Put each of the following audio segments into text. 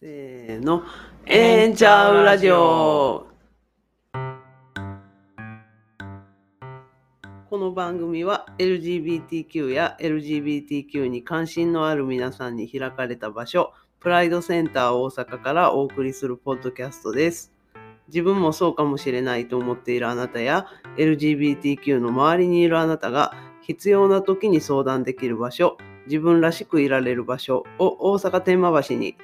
せーの、えんちゃうラジオ。この番組は LGBTQ や LGBTQ に関心のある皆さんに開かれた場所、プライドセンター大阪からお送りするポッドキャストです。自分もそうかもしれないと思っているあなたや LGBTQ の周りにいるあなたが必要な時に相談できる場所、自分らしくいられる場所を大阪天満橋に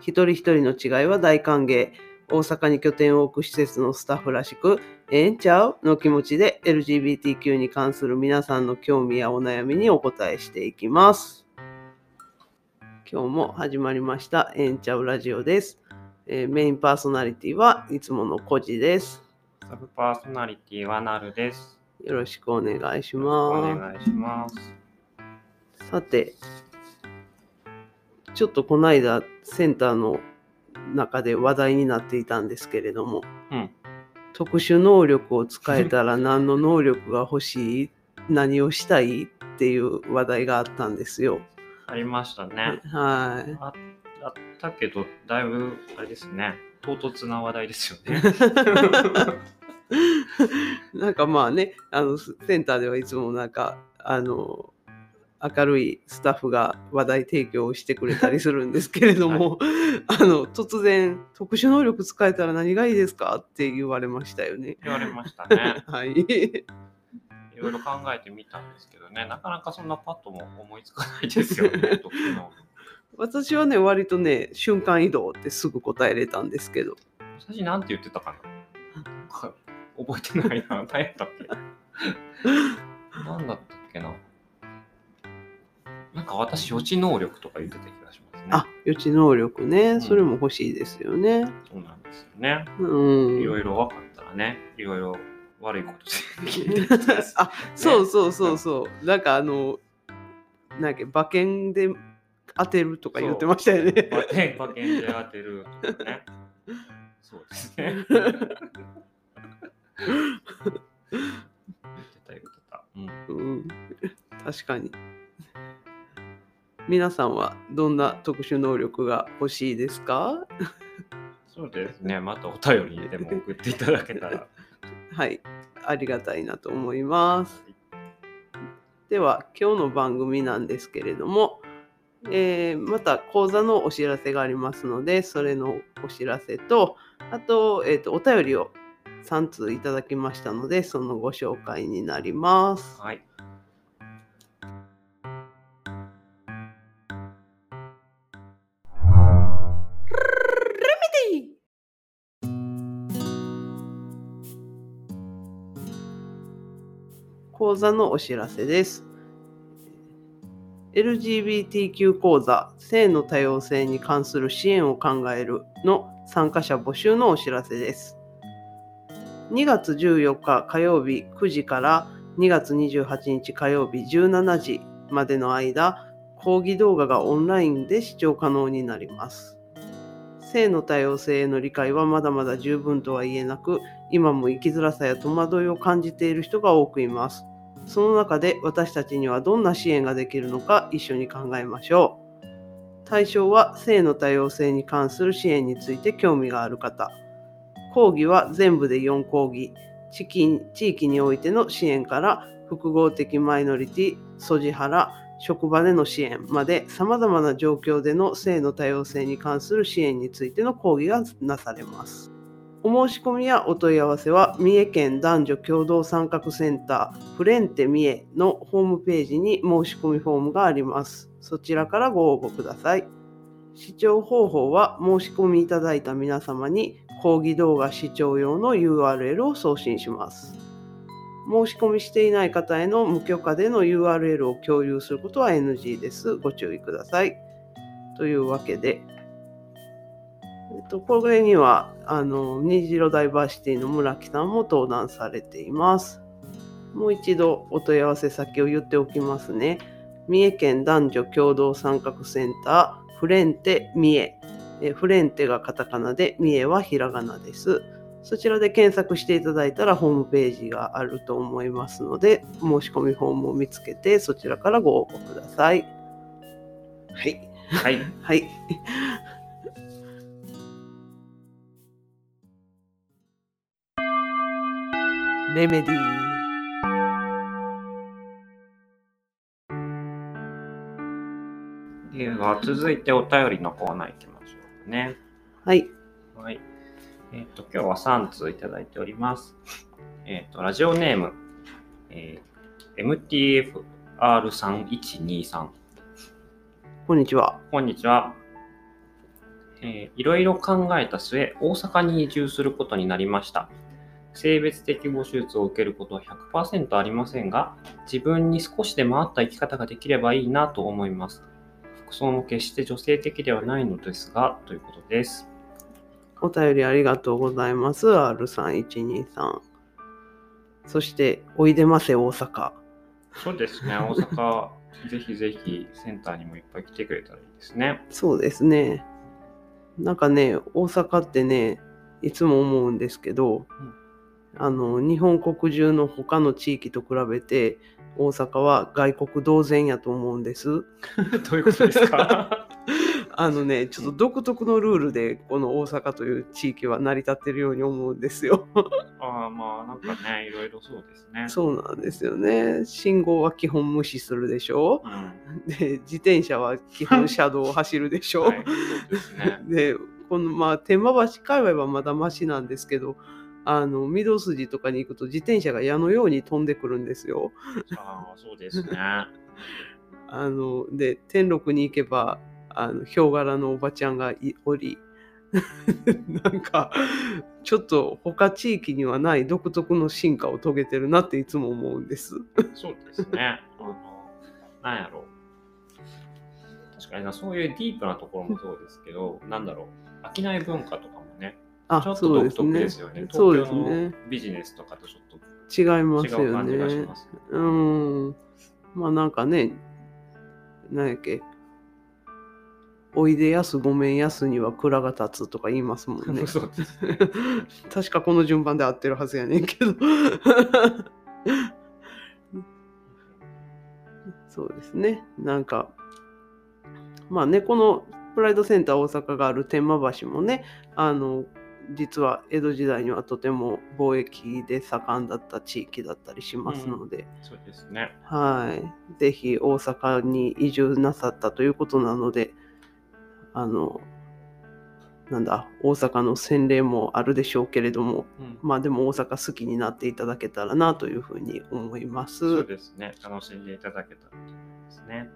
一人一人の違いは大歓迎。大阪に拠点を置く施設のスタッフらしく、ええんちゃう？の気持ちで LGBTQ に関する皆さんの興味やお悩みにお答えしていきます。今日も始まりました、ええんちゃうラジオです。えーメインパーソナリティはいつものコジです。サブパーソナリティはなるです。よろしくお願いしおます。願いします。さて、ちょっとこの間センターの中で話題になっていたんですけれども、うん。特殊能力を使えたら何の能力が欲しい？何をしたい？っていう話題があったんですよ。ありましたね。はい。ああったけど、だいぶ、あれですね。唐突な話題ですよね。なんかまあねあのセンターではいつもなんかあの明るいスタッフが話題提供をしてくれたりするんですけれども、あの突然「特殊能力使えたら何がいいですか?」って言われましたよね。言われましたね。はい、いろいろ考えてみたんですけどね。なかなかそんなパッとも思いつかないですよね。私はね割とね瞬間移動ってすぐ答えれたんですけど私なんて言ってたかな？か覚えてないな。何やったっけ？何だったっけな？なんか私予知能力とか言ってた気がしますね。あ予知能力ねんそれも欲しいですよね。そうなんですよね。うんいろいろ分かったらね、いろいろ悪いこと。あそうそうそうそう。なんかあの、なんか馬券で当てるとか言ってましたよね。馬券馬券で当てるとかね。そうですね。言ってた言ってた。うん。うん、確かに。皆さんはどんな特殊能力が欲しいですか？そうですね。またお便りでも送っていただけたら。はい、ありがたいなと思います。では、今日の番組なんですけれども、えーまた講座のお知らせがありますので、それのお知らせと、あと、えーとお便りを3通いただきましたので、そのご紹介になります。はい。講座のお知らせです。LGBTQ 講座性の多様性に関する支援を考えるの参加者募集のお知らせです。2月14日火曜日9時から2月28日火曜日17時までの間、講義動画がオンラインで視聴可能になります。性の多様性への理解はまだまだ十分とは言えなく、今も生きづらさや戸惑いを感じている人が多くいます。その中で私たちにはどんな支援ができるのか一緒に考えましょう。対象は性の多様性に関する支援について興味がある方。講義は全部で4講義。地域地域においての支援から複合的マイノリティ、ソジハラ、職場での支援まで様々な状況での性の多様性に関する支援についての講義がなされます。お申し込みやお問い合わせは三重県男女共同参画センターフレンテ三重のホームページに申し込みフォームがあります。そちらからご応募ください。視聴方法は申し込みいただいた皆様に講義動画視聴用の URL を送信します。申し込みしていない方への無許可での URL を共有することは NG です。ご注意ください。というわけで、えっと、これにはあの虹色ダイバーシティの村木さんも登壇されています。もう一度お問い合わせ先を言っておきますね。三重県男女共同参画センターフレンテ三重。えフレンテがカタカナで三重はひらがなです。そちらで検索していただいたらホームページがあると思いますので、申し込みフォームを見つけてそちらからご応募ください。はい。はい。はい。レメディー。では、続いてお便りのコーナー行きましょうかね。はい。はい。えっ、と、今日は3通いただいております。えっ、と、ラジオネーム、えー MTFR3123。こんにちは。こんにちは。えーいろいろ考えた末、大阪に移住することになりました。性別的母手術を受けることは100%ありませんが、自分に少しでも合った生き方ができればいいなと思います。服装も決して女性的ではないのですが、ということです。お便りありがとうございます。R3123。そして、おいでませ大阪。そうですね、大阪、ぜひぜひセンターにもいっぱい来てくれたらいいですね。そうですね。なんかね、大阪ってね、いつも思うんですけど、うんあの日本国中の他の地域と比べて大阪は外国同然やと思うんです。どういうことですか？あのね、ちょっと独特のルールでこの大阪という地域は成り立ってるように思うんですよ。ああ、まあなんかね、いろいろそうですね。そうなんですよね。信号は基本無視するでしょうん。で、自転車は基本車道を走るでしょ、はい、ですね。で、このまあ天満橋界隈はまだマシなんですけど、あの御堂筋とかに行くと自転車が矢のように飛んでくるんですよ。ああ、そうですね。あので天禄に行けばあのヒョウ柄のおばちゃんがいおり なんかちょっと他地域にはない独特の進化を遂げてるなっていつも思うんです。そうですね。あの、なんやろう。確かにな、そういうディープなところもそうですけど、なんだろう。商い文化とかもね、あちょっとそうです独特ねですよね。そうですねのビジネスとかとちょっと違いますよね。うん。まあなんかね、なんやっけ。おいでやすごめんやすには蔵が立つとか言いますもんね。ね。確かこの順番で合ってるはずやねんけど。そうですね。なんか、まあね、このプライドセンター大阪がある天満橋もね、あの、実は江戸時代にはとても貿易で盛んだった地域だったりしますので、そうですね。はい。ぜひ大阪に移住なさったということなので、あの、なんだ、大阪の洗礼もあるでしょうけれども、うんまあでも大阪好きになっていただけたらなというふうに思います。そうですね。楽しんでいただけたらと思いますね。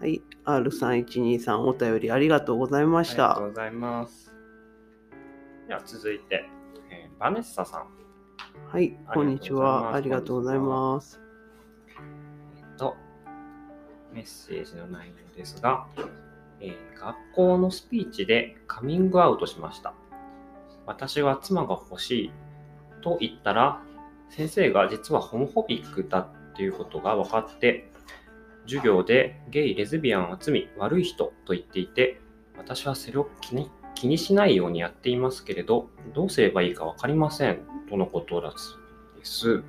はい。R3123 お便りありがとうございまありがした。とうございます。では続いて、えーバネッサさん。はい。こんにちは。ありがとうございます。えっと、メッセージの内容ですが、えー学校のスピーチでカミングアウトしました。私は妻が欲しいと言ったら、先生が実はホモフォビックだっていうことが分かって、授業でゲイ、レズビアンは罪、悪い人と言っていて、私はそれを気に気にしないようにやっていますけれど、どうすればいいか分かりませんとのことだそうです。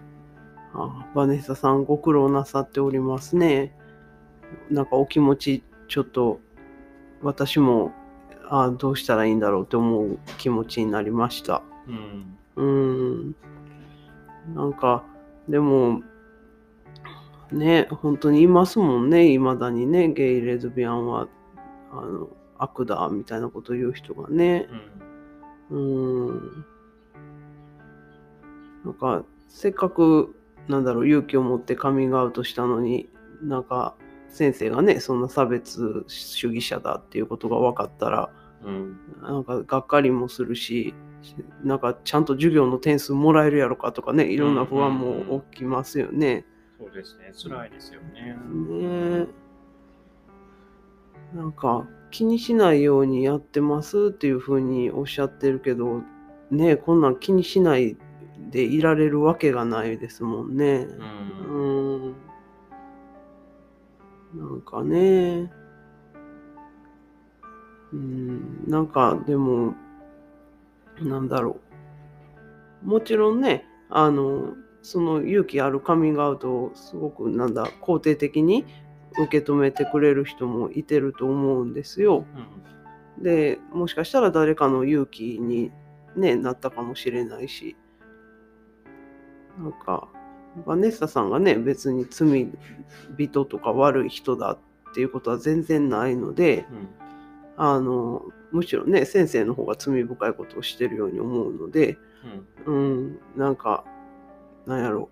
あバネッサさんご苦労なさっておりますね。なんかお気持ちちょっと私もあどうしたらいいんだろうって思う気持ちになりました。うん。うーん。なんかでもね本当にいますもんねいまだにねゲイレズビアンはあの悪だみたいなこと言う人がね。うんうーん。なんか、せっかく、なんだろう、勇気を持ってカミングアウトしたのに、なんか、先生がね、そんな差別主義者だっていうことが分かったら、うん。なんか、がっかりもするし、なんか、ちゃんと授業の点数もらえるやろかとかね、いろんな不安も起きますよね。そうですね。辛いですよね。ねえなんか気にしないようにやってますっていうふうにおっしゃってるけどねえこんなん気にしないでいられるわけがないですもんね。う。うんん。なんかねうんなんかでもなんだろうもちろんねあのその勇気あるカミングアウトをすごくなんだ肯定的に受け止めてくれる人もいてると思うんですよ。でもしかしたら誰かの勇気に、ね、なったかもしれないし。なんかバネッサさんがね別に罪人とか悪い人だっていうことは全然ないのでうん。あのむしろね先生の方が罪深いことをしてるように思うのでうん。うんなんかなんやろ。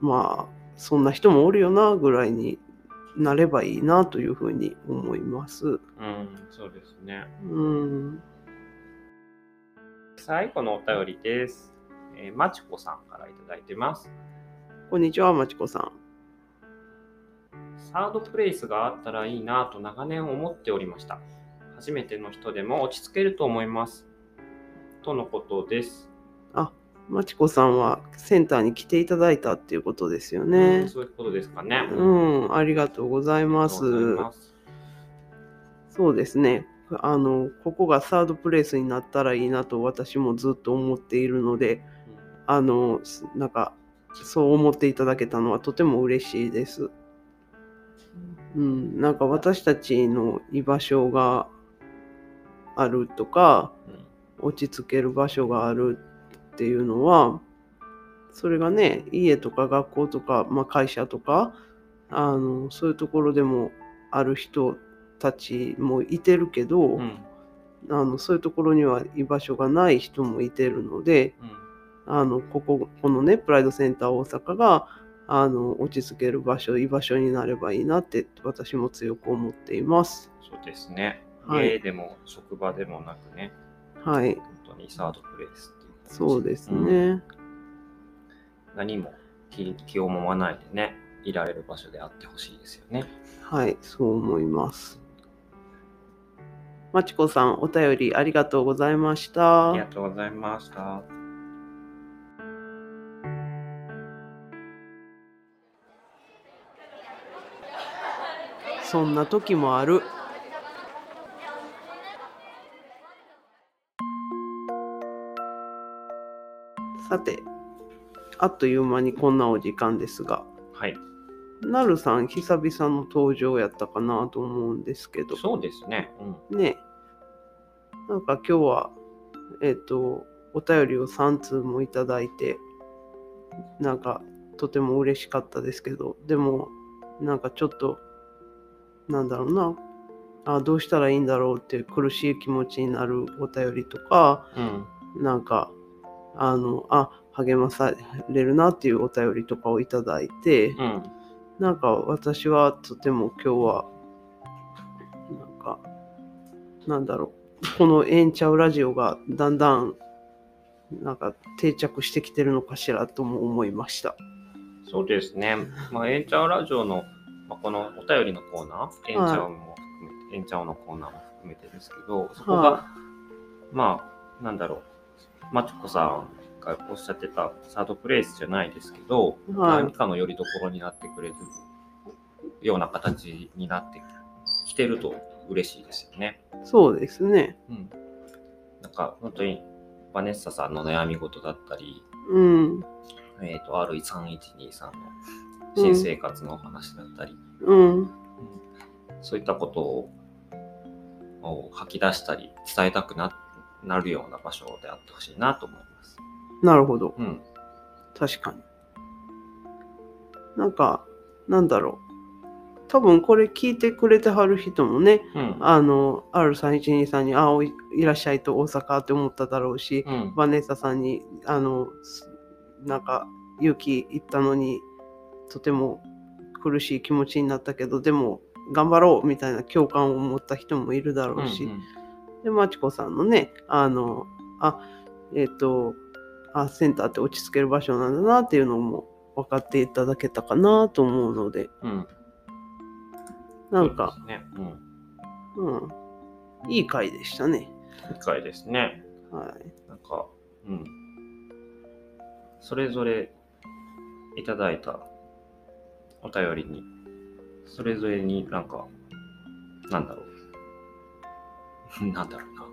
まあそんな人もおるよなぐらいになればいいなというふうに思います。うん、そうですね。うん最後のお便りです。えー、まちこさんからいただいてます。こんにちは、まちこさん。サードプレイスがあったらいいなと長年思っておりました。初めての人でも落ち着けると思います。とのことです。まちこさんはセンターに来ていただいたっていうことですようねん。そういうことですかね。うん、ありがとうございます。ます。そうですね。あの、ここがサードプレイスになったらいいなと私もずっと思っているので、あの、すなんか、そう思っていただけたのはとても嬉しいです。うん、なんか私たちの居場所があるとか、うん落ち着ける場所があるっていうのはそれがね家とか学校とか、まあ、会社とかあのそういうところでもある人たちもいてるけど、うん。うんあのそういうところには居場所がない人もいてるのであのこここのねプライドセンター大阪があの落ち着ける場所居場所になればいいなって私も強く思っています。そうですね。はい。家でも職場でもなくね、はい、本当にサードプレイスそうですうんね。何も気気をもまないでね、いられる場所であってほしいですよね。はい、そう思います。まちこさん、お便りありがとうございましたあり。がとうございました。そんな時もある。さて、あっという間にこんなお時間ですが、はい。なるさん、久々の登場やったかなと思うんですけど、そうですね。うん。ねなんか今日は、えっ、と、お便りを3通もいただいて、なんかとても嬉しかったですけど、でも、なんかちょっと、なんだろうな、あどうしたらいいんだろうっていう苦しい気持ちになるお便りとか、うん。なんか、あの、あ、励まされるなっていうお便りとかをいただいて、うん。なんか私はとても今日は、なんか、なんだろう、このエンチャウラジオがだんだん、なんか定着してきてるのかしらとも思いました。そうですね。まあ、エンチャオラジオの、まあ、このお便りのコーナー、エンチャオも含めて、エンチャオのコーナーも含めてですけど、そこが、はまあ、なんだろう、マチコさんがおっしゃってたサードプレイスじゃないですけど、はい何かの拠り所になってくれるような形になってきてると嬉しいですよね。そうですね。うん。なんか、本当に、バネッサさんの悩み事だったり、うん。えっ、と、RE3123 の新生活のお話だったり、うん。そういったことをを吐き出したり伝えたくななるような場所であってほしいなと思います。なるほど。うん。確かに。なんか、なんだろう。多分これ聞いてくれてはる人もね、うん。あの、R3123 に、あ、おいいらっしゃいと大阪って思っただろうし、うん。バネッサさんに、あの、すなんか、勇気言ったのに、とても苦しい気持ちになったけど、でも、頑張ろうみたいな共感を持った人もいるだろうし、うんで、まちこさんのね、あの、あ、えっ、と、あ、センターって落ち着ける場所なんだなっていうのも分かっていただけたかなと思うので、うん。うん。なんか、そうね。うん。うん、いい回でしたね。理解ですね。はい。なんか、うん。それぞれいただいたお便りに、それぞれになんか、なんだろう。なんだろうな。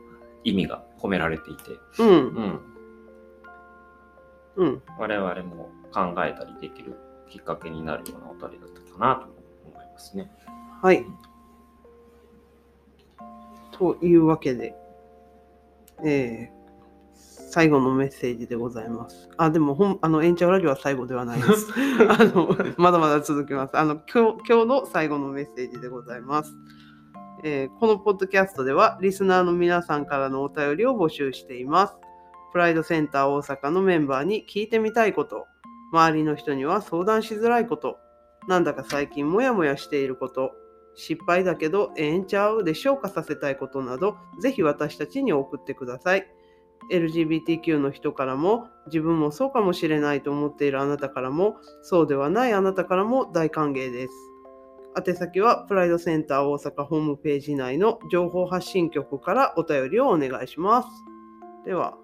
意味が込められていて、うん、うん。うん、我々も考えたりできるきっかけになるようなお便りだったかなと思いますね。はい。というわけで、えー最後のメッセージでございます。あ、でも、ほんあの、エンチャオラジオは最後ではないです。あの、まだまだ続きます。あの、今日、今日の最後のメッセージでございます。えーこのポッドキャストでは、リスナーの皆さんからのお便りを募集しています。プライドセンター大阪のメンバーに聞いてみたいこと、周りの人には相談しづらいこと、なんだか最近モヤモヤしていること、失敗だけどええんちゃうで消化させたいことなど、ぜひ私たちに送ってください。LGBTQ の人からも、自分もそうかもしれないと思っているあなたからも、そうではないあなたからも大歓迎です。宛先はプライドセンター大阪ホームページ内の情報発信局からお便りをお願いします。では、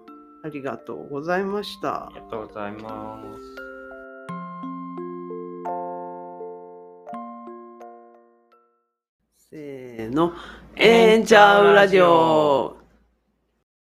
ありがとうございましたあり。がとうございます。せーの、ええんちゃうラジオ